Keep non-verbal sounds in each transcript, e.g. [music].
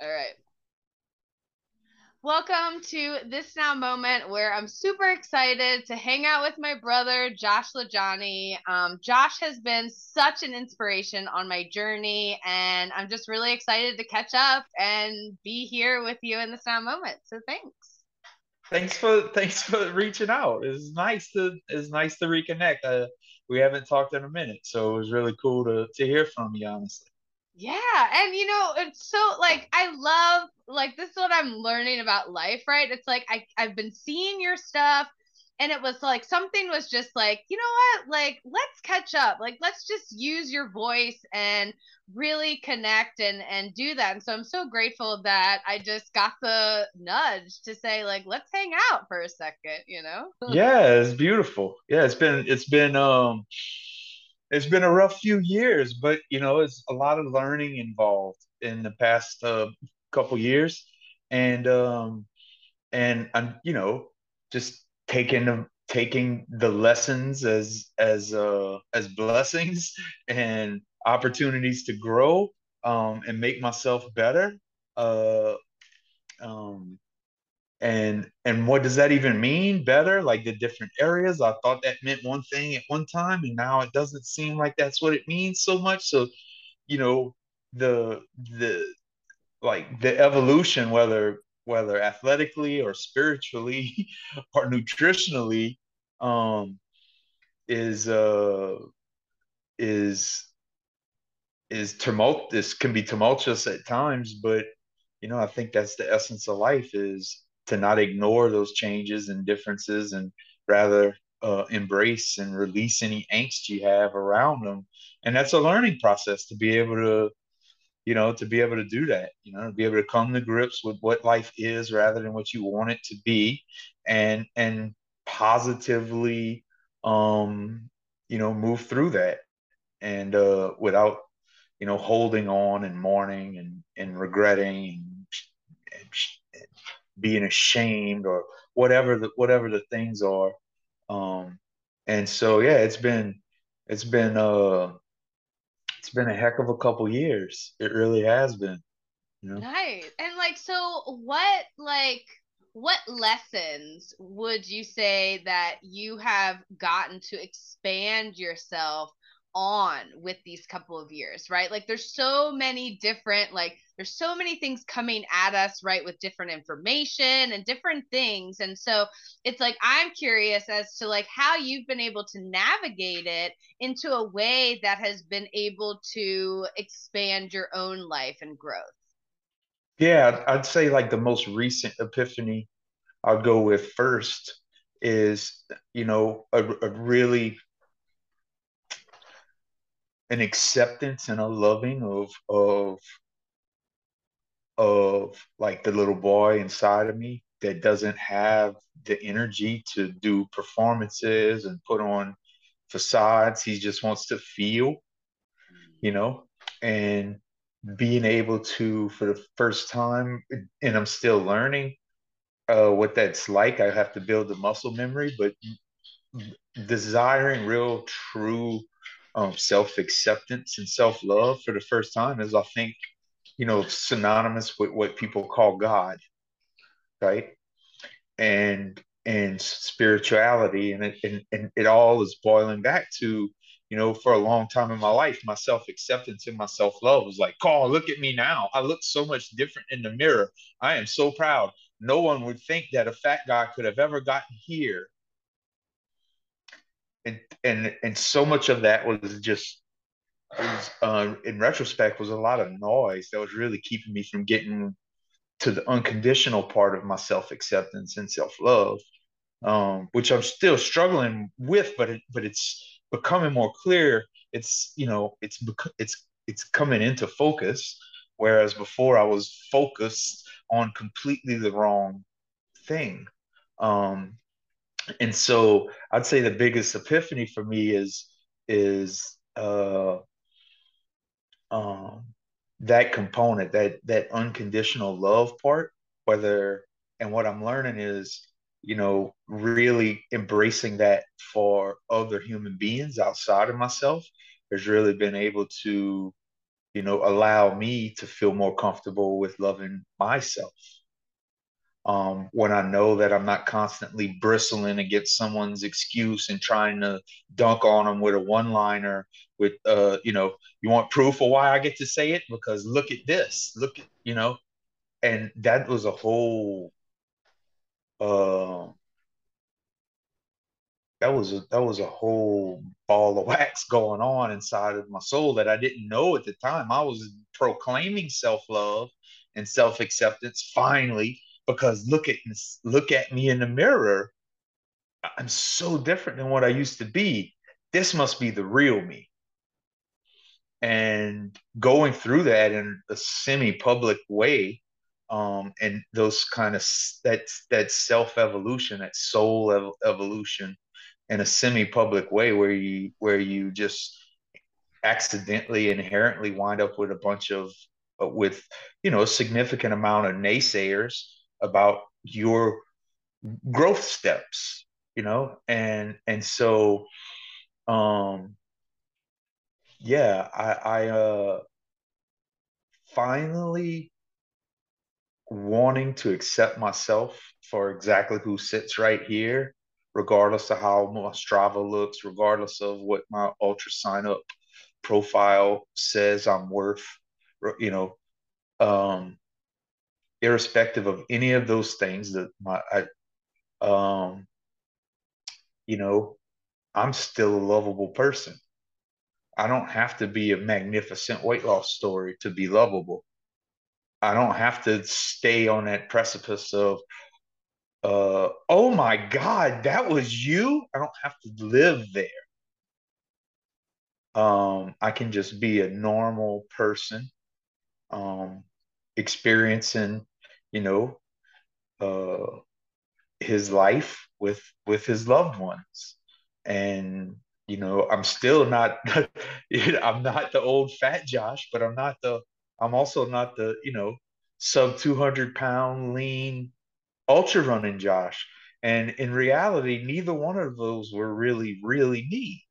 All right. Welcome to this now moment where I'm super excited to hang out with my brother Josh LaJaunie. Um, Josh has been such an inspiration on my journey, and I'm just really excited to catch up and be here with you in this now moment. So thanks. Thanks for thanks for reaching out. It's nice to it's nice to reconnect. Uh, we haven't talked in a minute, so it was really cool to to hear from you, honestly. Yeah, and you know, it's so like I love like this is what I'm learning about life, right? It's like I I've been seeing your stuff and it was like something was just like, you know what? Like let's catch up. Like let's just use your voice and really connect and and do that. And so I'm so grateful that I just got the nudge to say like let's hang out for a second, you know? yeah, it's beautiful. Yeah, it's been it's been um it's been a rough few years, but you know, it's a lot of learning involved in the past uh, couple years, and um, and I'm you know just taking the taking the lessons as as uh, as blessings [laughs] and opportunities to grow um, and make myself better. Uh, um, and and what does that even mean better? Like the different areas. I thought that meant one thing at one time and now it doesn't seem like that's what it means so much. So you know the the like the evolution whether whether athletically or spiritually [laughs] or nutritionally um is uh is is tumult this can be tumultuous at times but you know i think that's the essence of life is to not ignore those changes and differences and rather uh, embrace and release any angst you have around them. And that's a learning process to be able to, you know, to be able to do that, you know, to be able to come to grips with what life is rather than what you want it to be and, and positively, um, you know, move through that and, uh, without, you know, holding on and mourning and, and regretting and, and being ashamed or whatever the whatever the things are. Um and so yeah it's been it's been uh it's been a heck of a couple years. It really has been you know? nice. And like so what like what lessons would you say that you have gotten to expand yourself on with these couple of years, right? Like there's so many different like there's so many things coming at us, right, with different information and different things. And so it's like I'm curious as to like how you've been able to navigate it into a way that has been able to expand your own life and growth. Yeah, I'd say like the most recent epiphany I'll go with first is, you know, a, a really an acceptance and a loving of of of like the little boy inside of me that doesn't have the energy to do performances and put on facades. He just wants to feel, you know, and being able to, for the first time, and I'm still learning uh, what that's like. I have to build the muscle memory, but desiring real, true um, self acceptance and self love for the first time is, I think, you know, synonymous with what people call God, right? And and spirituality, and it and, and it all is boiling back to, you know, for a long time in my life, my self acceptance and my self love was like, "Carl, look at me now. I look so much different in the mirror. I am so proud. No one would think that a fat guy could have ever gotten here and and and so much of that was just was, uh, in retrospect was a lot of noise that was really keeping me from getting to the unconditional part of my self acceptance and self love, um, which I'm still struggling with, but it, but it's becoming more clear. It's you know it's it's it's coming into focus, whereas before I was focused on completely the wrong thing. Um, and so I'd say the biggest epiphany for me is is uh, um, that component, that that unconditional love part. Whether and what I'm learning is, you know, really embracing that for other human beings outside of myself has really been able to, you know, allow me to feel more comfortable with loving myself. Um, when I know that I'm not constantly bristling against someone's excuse and trying to dunk on them with a one liner, with, uh, you know, you want proof of why I get to say it? Because look at this, look at, you know, and that was a whole, uh, that was a, that was a whole ball of [laughs] wax going on inside of my soul that I didn't know at the time. I was proclaiming self love and self acceptance finally because look at look at me in the mirror. I'm so different than what I used to be. This must be the real me. And going through that in a semi-public way, um, and those kind of that that self evolution, that soul ev- evolution, in a semi-public way where you where you just accidentally inherently wind up with a bunch of uh, with you know a significant amount of naysayers about your growth steps you know? And and so um yeah i i uh finally wanting to accept myself for exactly who sits right here regardless of how my Strava looks, regardless of what my ultra sign up profile says I'm worth, you know, um, irrespective of any of those things that my, I, um, you know, I'm still a lovable person. I don't have to be a magnificent weight loss story to be lovable. I don't have to stay on that precipice of, uh, oh my God, that was you. I don't have to live there. Um, I can just be a normal person, um, experiencing, you know, uh, his life with with his loved ones, and you know, I'm still not, [laughs] I'm not the old fat Josh, but I'm not the, I'm also not the, you know, sub 200 pound lean ultra running Josh. And in reality, neither one of those were really, really me.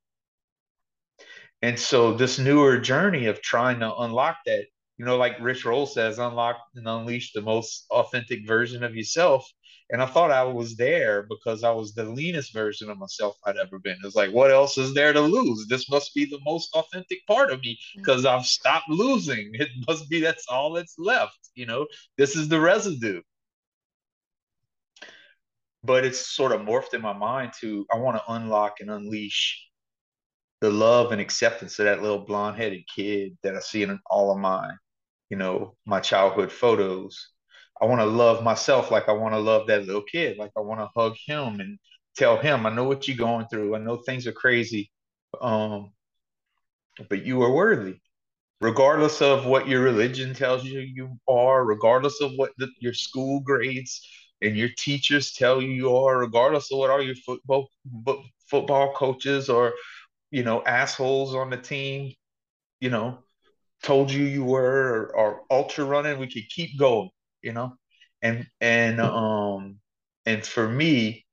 And so this newer journey of trying to unlock that, you know, like Rich Roll says, unlock and unleash the most authentic version of yourself. And I thought I was there because I was the leanest version of myself I'd ever been. It's like, what else is there to lose? This must be the most authentic part of me mm. because I've stopped losing. [laughs] It must be that's all that's left. You know, this is the residue but it's sort of morphed in my mind to I want to unlock and unleash the love and acceptance of that little blonde headed kid that I see in all of my, you know, my childhood photos. I want to love myself like I want to love that little kid. Like I want to hug him and tell him, I know what you're going through. I know things are crazy. Um, but you are worthy regardless of what your religion tells you you are, regardless of what the, your school grades and your teachers tell you you are, regardless of what all your football football coaches or you know assholes on the team, you know, told you you were, or, or ultra running. We could keep going, you know, and and um and for me,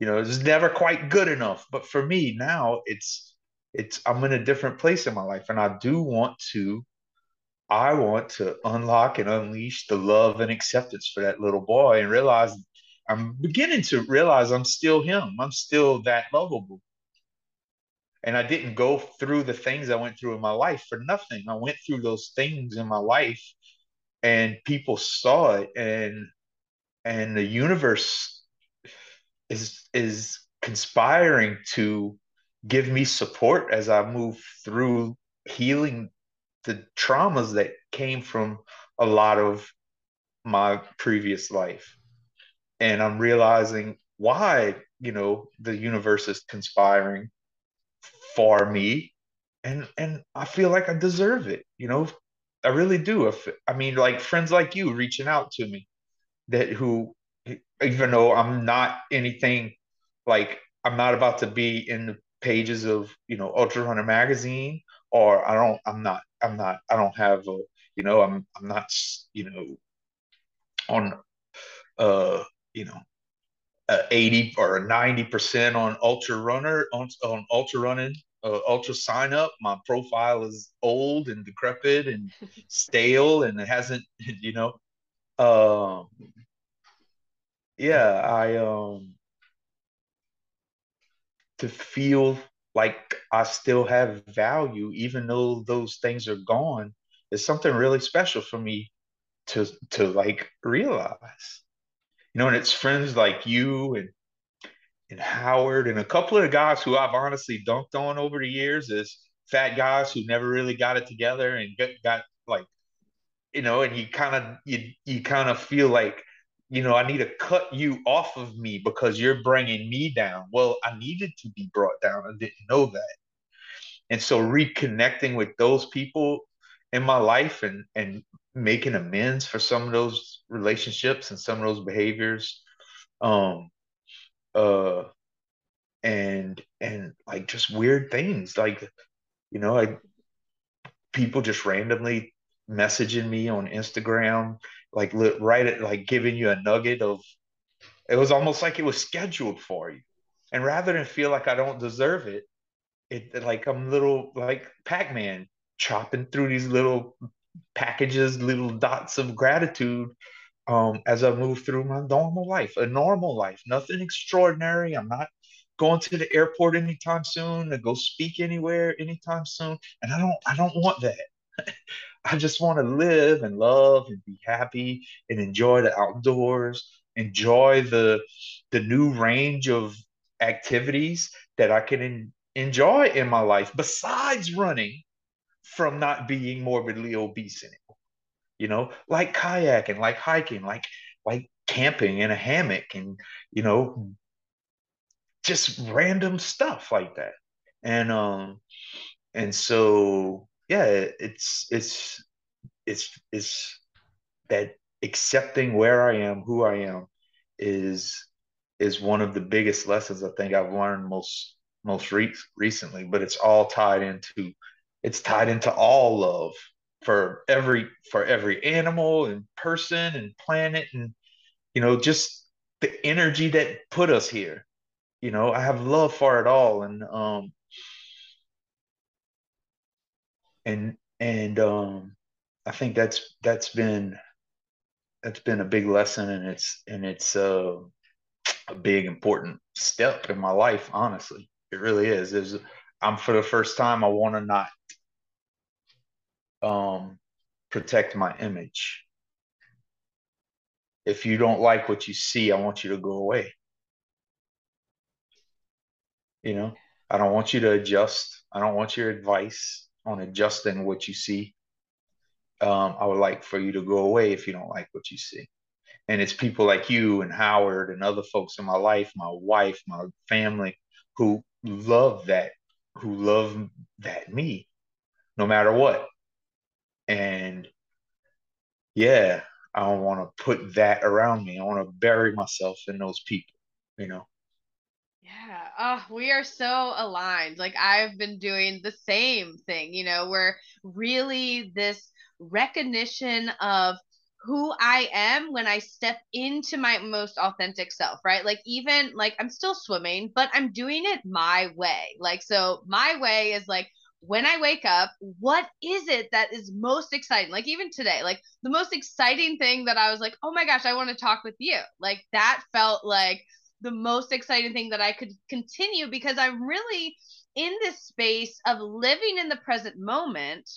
you know, it's never quite good enough. But for me now, it's it's I'm in a different place in my life, and I do want to I want to unlock and unleash the love and acceptance for that little boy and realize I'm beginning to realize I'm still him. I'm still that lovable. And I didn't go through the things I went through in my life for nothing. I went through those things in my life and people saw it and and the universe is is conspiring to give me support as I move through healing the traumas that came from a lot of my previous life. And I'm realizing why, you know, the universe is conspiring for me. And and I feel like I deserve it, you know. I really do. If I mean like friends like you reaching out to me that who even though I'm not anything like I'm not about to be in the pages of, you know, Ultra Runner magazine or I don't I'm not I'm not I don't have a you know I'm I'm not you know on uh you know a 80 or a 90 percent on ultra runner on on ultra running uh, ultra sign up. My profile is old and decrepit and [laughs] stale, and it hasn't, [laughs] you know. Um, yeah, I um to feel like I still have value, even though those things are gone, is something really special for me to to like realize. You know, and it's friends like you and and Howard and a couple of the guys who I've honestly dunked on over the years as fat guys who never really got it together and got, got like, you know, and you kind of you you kind of feel like, you know, I need to cut you off of me because you're bringing me down. Well, I needed to be brought down. I didn't know that, and so reconnecting with those people in my life and and making amends for some of those relationships and some of those behaviors. Um uh and and like just weird things like you know I people just randomly messaging me on Instagram like right at like giving you a nugget of it was almost like it was scheduled for you. And rather than feel like I don't deserve it it like I'm little like Pac-Man chopping through these little packages little dots of gratitude um, as I move through my normal life, a normal life, nothing extraordinary. I'm not going to the airport anytime soon to go speak anywhere anytime soon, and I don't I don't want that. [laughs] I just want to live and love and be happy and enjoy the outdoors, enjoy the the new range of activities that I can enjoy in my life besides running from not being morbidly obese anymore you know, like kayaking, like hiking, like like camping in a hammock and you know just random stuff like that. And um and so yeah, it's it's it's it's that accepting where I am, who I am is is one of the biggest lessons I think I've learned most most re- recently, but it's all tied into it's tied into all love for every for every animal and person and planet and you know just the energy that put us here. You know i have love for it all and um and and um i think that's that's been that's been a big lesson and it's and it's uh, a big important step in my life honestly. It really is. Is i'm for the first time i want to not um, protect my image. If you don't like what you see, I want you to go away. You know, I don't want you to adjust. I don't want your advice on adjusting what you see. Um, I would like for you to go away if you don't like what you see. And it's people like you and Howard and other folks in my life, my wife, my family, who love that, who love that me, no matter what. And yeah, I don't want to put that around me. I want to bury myself in those people, you know. Yeah. Oh, we are so aligned. Like I've been doing the same thing, you know, where really this recognition of who I am when I step into my most authentic self, right? Like even like I'm still swimming, but I'm doing it my way. Like so my way is like when I wake up, what is it that is most exciting? Like even today, like the most exciting thing that I was like, oh my gosh, I want to talk with you. Like that felt like the most exciting thing that I could continue because I'm really in this space of living in the present moment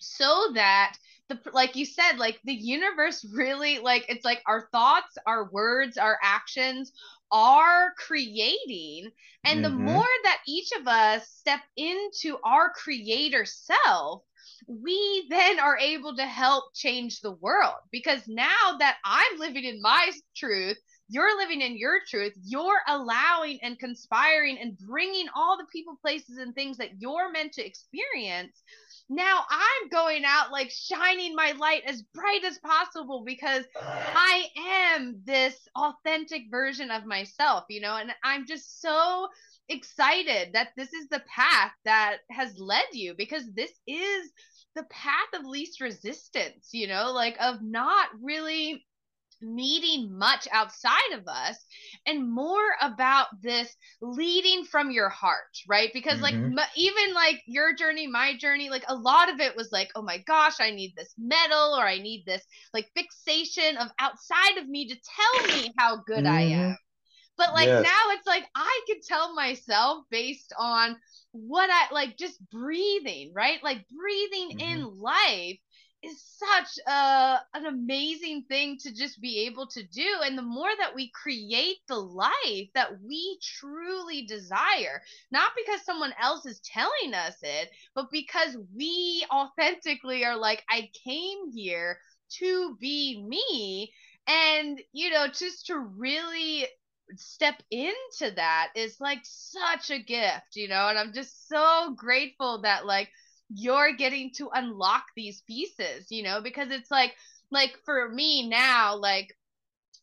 so that the like you said like the universe really like it's like our thoughts our words our actions are creating. And mm-hmm. the more that each of us step into our creator self, we then are able to help change the world. Because now that I'm living in my truth, you're living in your truth, you're allowing and conspiring and bringing all the people, places, and things that you're meant to experience now I'm going out like shining my light as bright as possible because I am this authentic version of myself, you know, and I'm just so excited that this is the path that has led you because this is the path of least resistance, you know, like of not really needing much outside of us and more about this leading from your heart right because mm-hmm. like m- even like your journey my journey like a lot of it was like oh my gosh i need this medal or i need this like fixation of outside of me to tell me how good mm-hmm. i am but like yes. now it's like i can tell myself based on what i like just breathing right like breathing mm-hmm. in life is such a an amazing thing to just be able to do. And the more that we create the life that we truly desire not because someone else is telling us it but because we authentically are like I came here to be me. And you know just to really step into that is like such a gift you know? And I'm just so grateful that like you're getting to unlock these pieces, you know, because it's like like for me now, like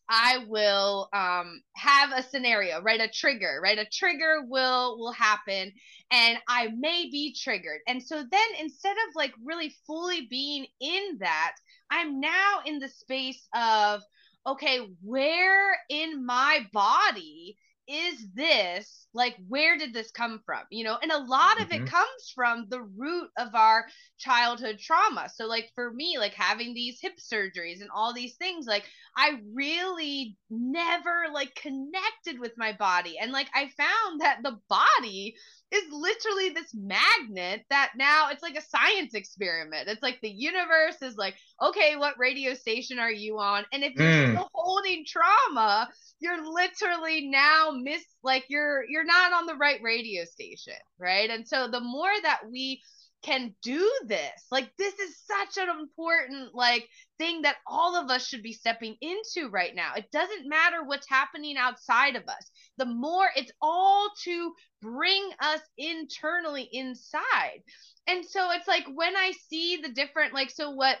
I will um have a scenario, right? A trigger, right? A trigger will will happen and I may be triggered. And so then instead of like really fully being in that, I'm now in the space of okay, where in my body is this like where did this come from you know? And a lot of mm-hmm. it comes from the root of our childhood trauma. So like for me like having these hip surgeries and all these things like i really never like connected with my body. And like i found that the body is literally this magnet that now it's like a science experiment. It's like the universe is like, okay, what radio station are you on? And if you're mm. still holding trauma, you're literally now miss like you're you're not on the right radio station, right? And so the more that we can do this. Like this is such an important like thing that all of us should be stepping into right now. It doesn't matter what's happening outside of us. The more it's all to bring us internally inside. And so it's like when I see the different like so what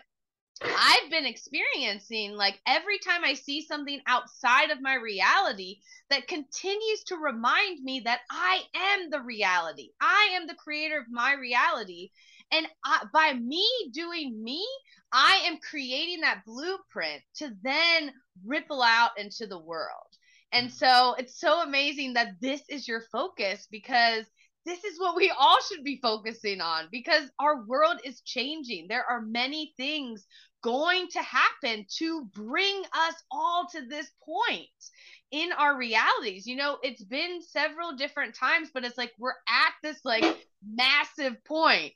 I've been experiencing like every time I see something outside of my reality that continues to remind me that I am the reality. I am the creator of my reality. And I, by me doing me, I am creating that blueprint to then ripple out into the world. And mm. so it's so amazing that this is your focus because this is what we all should be focusing on because our world is changing. There are many things going to happen to bring us all to this point in our realities. You know, it's been several different times, but it's like we're at this like massive point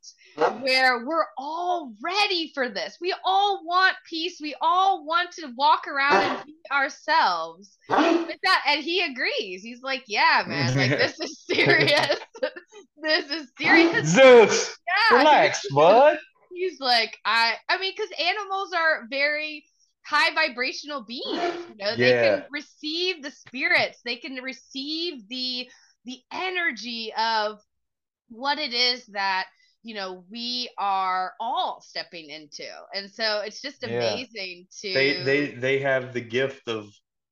where we're all ready for this. We all want peace. We all want to walk around and be ourselves. That, and he agrees. He's like, "Yeah, man, like [laughs] this is serious. [laughs] this is serious." [laughs] Zeus, yeah. relax, bud he's like, I I mean, because animals are very high vibrational beings. You know, yeah. they can receive the spirits, they can receive the the energy of what it is that you know we are all stepping into and so it's just amazing yeah. to they they they have the gift of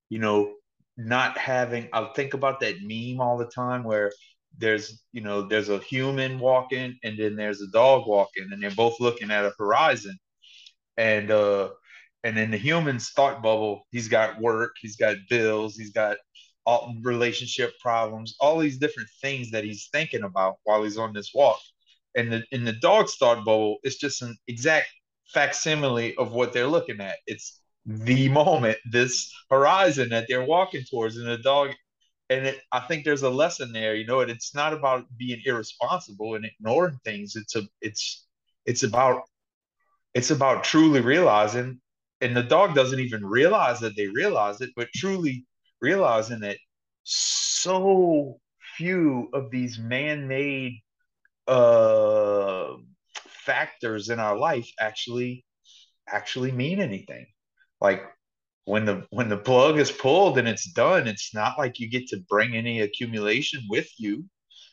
you know not having i think about that meme all the time where there's you know there's a human walking and then there's a dog walking and they're both looking at a horizon and uh and in the human's thought bubble he's got work he's got bills he's got all relationship problems all these different things that he's thinking about while he's on this walk and the, in the dog's thought bubble it's just an exact facsimile of what they're looking at it's the moment this horizon that they're walking towards and the dog and it, I think there's a lesson there. You know, and it's not about being irresponsible and ignoring things. It's a it's it's about it's about truly realizing, and the dog doesn't even realize that they realize it, but truly realizing that so few of these man-made uh, factors in our life actually actually mean anything. Like when the when the plug is pulled and it's done it's not like you get to bring any accumulation with you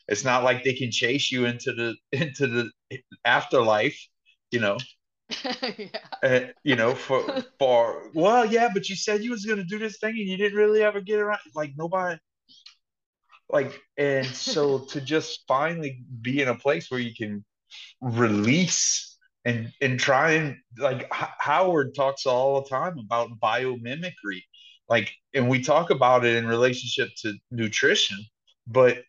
it's not like they can chase you into the [laughs] into the afterlife you know [laughs] yeah. uh, you know for for well yeah but you said you was going to do this thing and you didn't really ever get around like nobody like and so [laughs] to just finally be in a place where you can release and and try and like Howard talks all the time about biomimicry like and we talk about it in relationship to nutrition but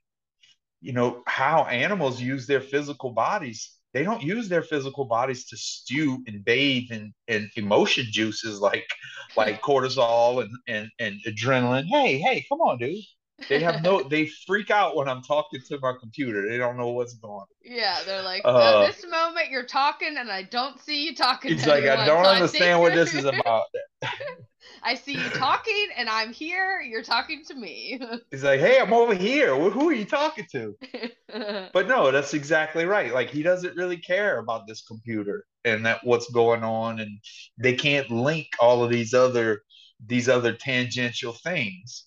you know how animals use their physical bodies they don't use their physical bodies to stew and bathe in, in emotion juices like like cortisol and, and and adrenaline hey hey come on dude they have no they freak out when i'm talking to my computer they don't know what's going on yeah they're like uh, at this moment you're talking and i don't see you talking it's like anyone, i don't so understand I what this is about [laughs] [laughs] I see you talking and I'm here. You're talking to me. He's like, hey, I'm over here. Who are you talking to? [laughs] [laughs] but no, that's exactly right. Like he doesn't really care about this computer and that what's going on, and they can't link all of these other these other tangential things.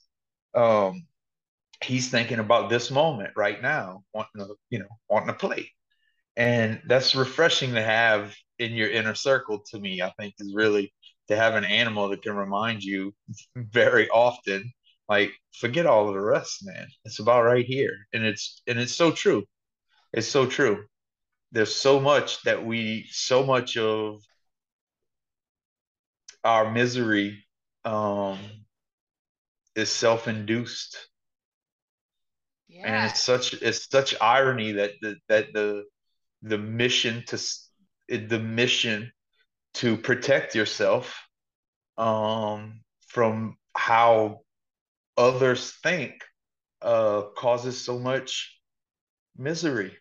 Um, he's thinking about this moment right now, wanting to, you know, wanting to play. And that's refreshing to have in your inner circle to me, I think is really to have an animal that can remind you [laughs] very often like forget all of the rest man. It's about right here. And it's and it's so true. It's so true. There's so much that we so much of our misery um is self-induced. Yeah. and it's such it's such irony that the that the the mission to the mission to protect yourself um, from how others think uh, causes so much misery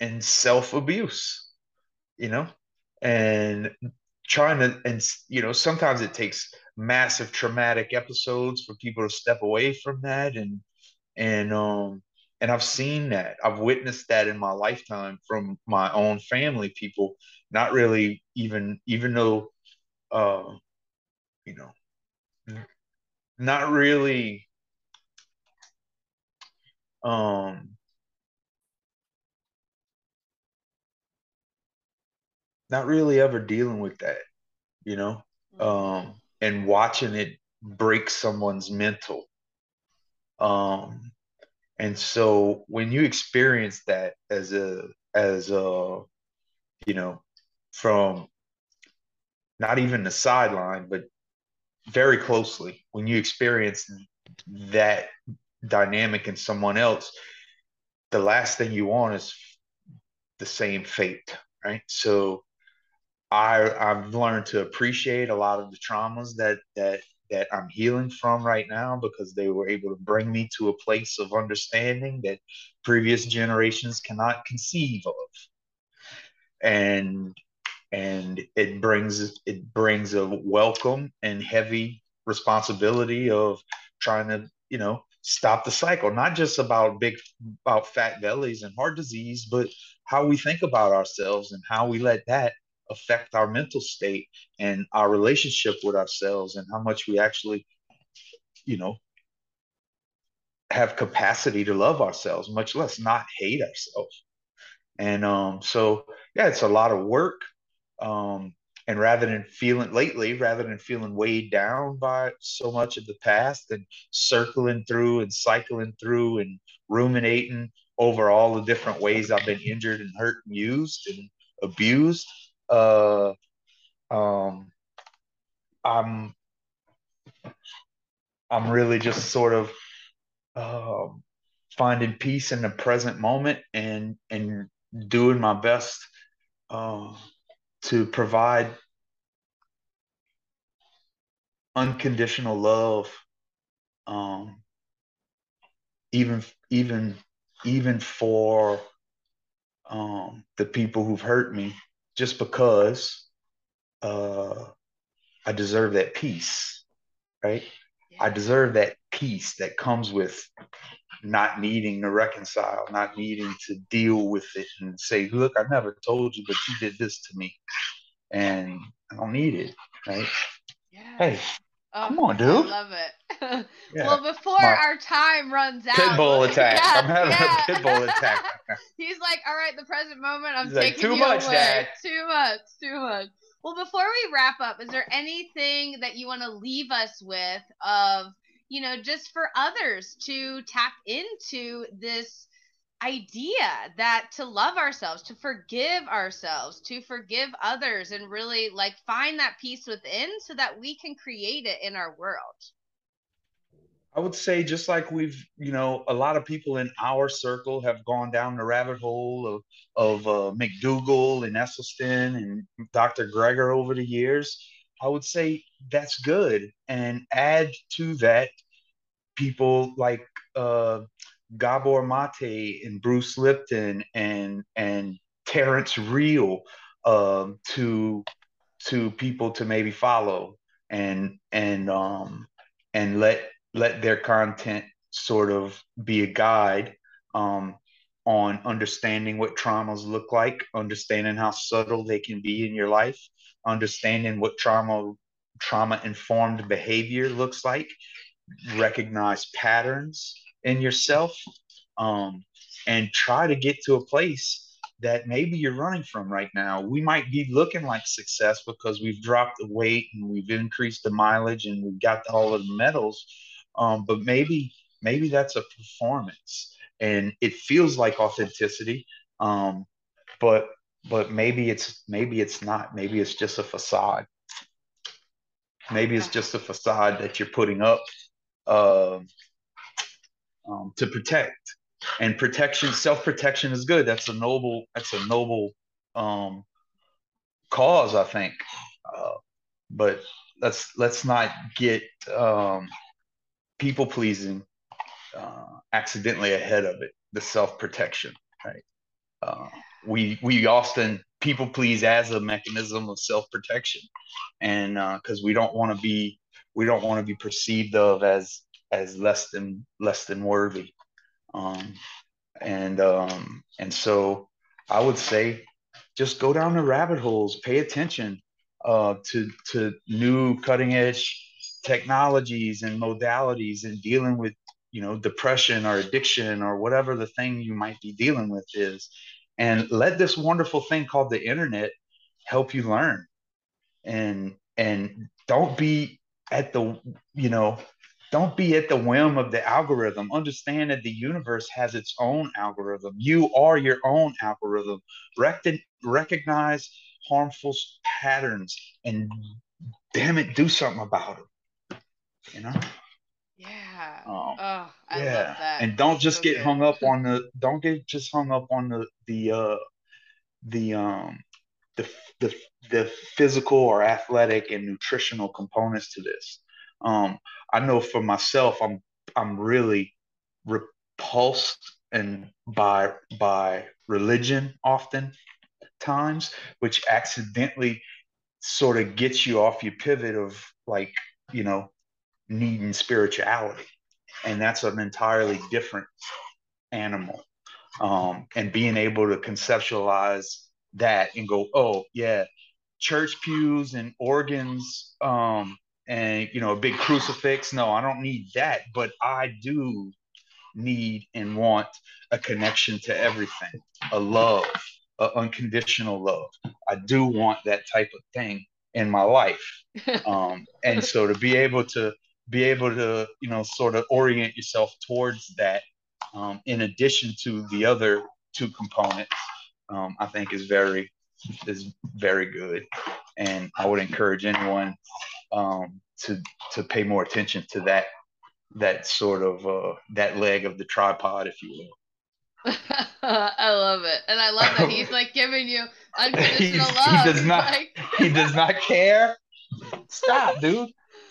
and self-abuse you know? And trying to and you know sometimes it takes massive traumatic episodes for people to step away from that. And and um and I've seen that. I've witnessed that in my lifetime from my own family people not really even even though uh, you know not really um not really ever dealing with that you know? Um and watching it break someone's mental. Um and so when you experience that as a as a you know from not even the sideline, but very closely when you experience that dynamic in someone else, the last thing you want is the same fate, right? So I I've learned to appreciate a lot of the traumas that that that I'm healing from right now because they were able to bring me to a place of understanding that previous generations cannot conceive of. And and it brings it brings a welcome and heavy responsibility of trying to you know stop the cycle not just about big about fat bellies and heart disease but how we think about ourselves and how we let that affect our mental state and our relationship with ourselves and how much we actually you know have capacity to love ourselves much less not hate ourselves. And um so yeah it's a lot of work. Um, and rather than feeling lately, rather than feeling weighed down by so much of the past and circling through and cycling through and ruminating over all the different ways I've been injured and hurt and used and abused, uh, um, I'm I'm really just sort of um, finding peace in the present moment and and doing my best uh, to provide unconditional love um, even even even for um, the people who've hurt me just because uh, I deserve that peace right yeah. I deserve that peace that comes with not needing to reconcile, not needing to deal with it and say, look, I never told you, but you did this to me. And I don't need it. Right. Yeah. Hey, oh, come on, dude. I love it. [laughs] yeah. Well, before My our time runs out. Pitbull [laughs] attack. Yes, I'm having yeah. a pitbull attack. [laughs] He's like, all right, the present moment, I'm He's taking like, too you much, away. Dad. Too much, too much. Well, before we wrap up, is there anything that you want to leave us with of you know, just for others to tap into this idea that to love ourselves, to forgive ourselves, to forgive others, and really like find that peace within so that we can create it in our world. I would say just like we've, you know, a lot of people in our circle have gone down the rabbit hole of of uh, McDougall and Esselstyn and Dr. Greger over the years. I would say that's good, and add to that people like uh, Gabor Mate and Bruce Lipton and and Terrence Real um, to to people to maybe follow and and um, and let let their content sort of be a guide um, on understanding what traumas look like, understanding how subtle they can be in your life, understanding what trauma trauma informed behavior looks like, recognize patterns in yourself, um, and try to get to a place that maybe you're running from right now. We might be looking like success because we've dropped the weight and we've increased the mileage and we've got all of the medals um, but maybe maybe that's a performance and it feels like authenticity um, but but maybe it's maybe it's not. Maybe it's just a facade. Maybe it's just a facade that you're putting up uh, um, to protect. And protection self-protection is good. That's a noble that's a noble um, cause i think. Uh, but let's let's not get um, people pleasing uh, accidentally ahead of it, the self protection, right? Uh, we we often people please as a mechanism of self protection, and because uh, we don't want to be we don't want to be perceived of as as less than less than worthy, um, and um, and so I would say just go down the rabbit holes, pay attention uh, to to new cutting edge technologies and modalities and dealing with you know depression or addiction or whatever the thing you might be dealing with is. And let this wonderful thing called the internet help you learn. And and don't be at the you know don't be at the whim of the algorithm understand that the universe has its own algorithm you are your own algorithm Rec- recognize harmful patterns and damn it do something about it you know? Yeah. Um, oh, I yeah. love that. And don't just so get good. hung up on the don't get just hung up on the the uh the um the the the physical or athletic and nutritional components to this. Um I know for myself I'm I'm really repulsed and by by religion often times which accidentally sort of gets you off your pivot of like you know needing spirituality. And that's an entirely different animal. Um, and being able to conceptualize that and go, oh, yeah, church pews and organs um, and, you know, a big crucifix. No, I don't need that. But I do need and want a connection to everything, a love, a unconditional love. I do want that type of thing in my life. [laughs] Um, and so to be able to be able to you know sort of orient yourself towards that um, in addition to the other two components um, i think is very is very good and i would encourage anyone um, to to pay more attention to that that sort of uh, that leg of the tripod if you will [laughs] I love it, and I love that he's like giving you unconditional [laughs] love. He does not. [laughs] Like... he does not care. Stop, dude.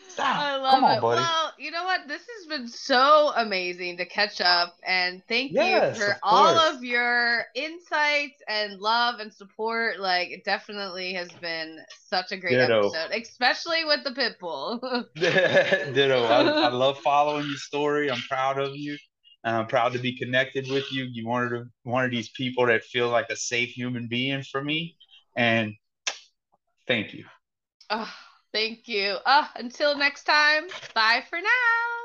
Stop. I love Come on, it. Buddy. Well, you know what? This has been so amazing to catch up, and thank yes, you for of all of your insights and love and support. Like, it definitely has been such a great Ditto. episode, especially with the pit bull. [laughs] [laughs] Ditto. I, I love following your story. I'm proud of you. I'm proud to be connected with you. You wanted one of these people that feel like a safe human being for me, and thank you. Oh, Thank you. Uh, until next time, bye for now.